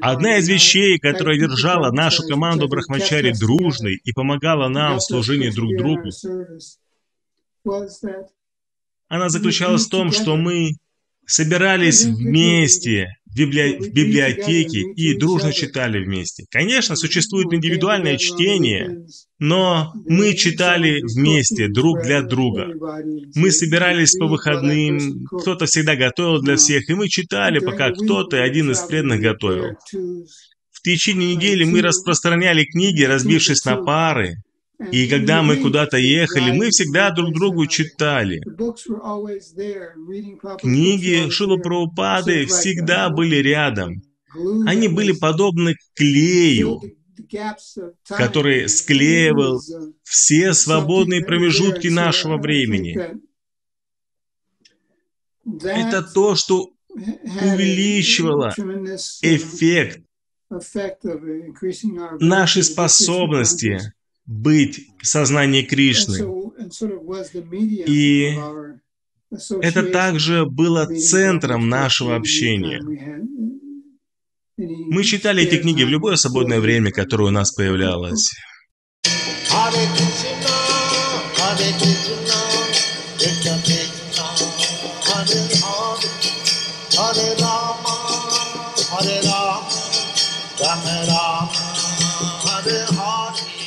Одна из вещей, которая держала нашу команду Брахмачари дружной и помогала нам в служении друг другу, она заключалась в том, что мы собирались вместе библи... в библиотеке и дружно читали вместе. Конечно, существует индивидуальное чтение, но мы читали вместе, друг для друга. Мы собирались по выходным, кто-то всегда готовил для всех, и мы читали, пока кто-то, один из преданных, готовил. В течение недели мы распространяли книги, разбившись на пары, и когда мы куда-то ехали, мы всегда друг другу читали. Книги Шила Прабхупады всегда были рядом. Они были подобны клею, который склеивал все свободные промежутки нашего времени. Это то, что увеличивало эффект нашей способности быть в сознании Кришны. И это также было центром нашего общения. Мы читали эти книги в любое свободное время, которое у нас появлялось. Hare Rama, Hare Rama, Rama Rama, Hare Hare.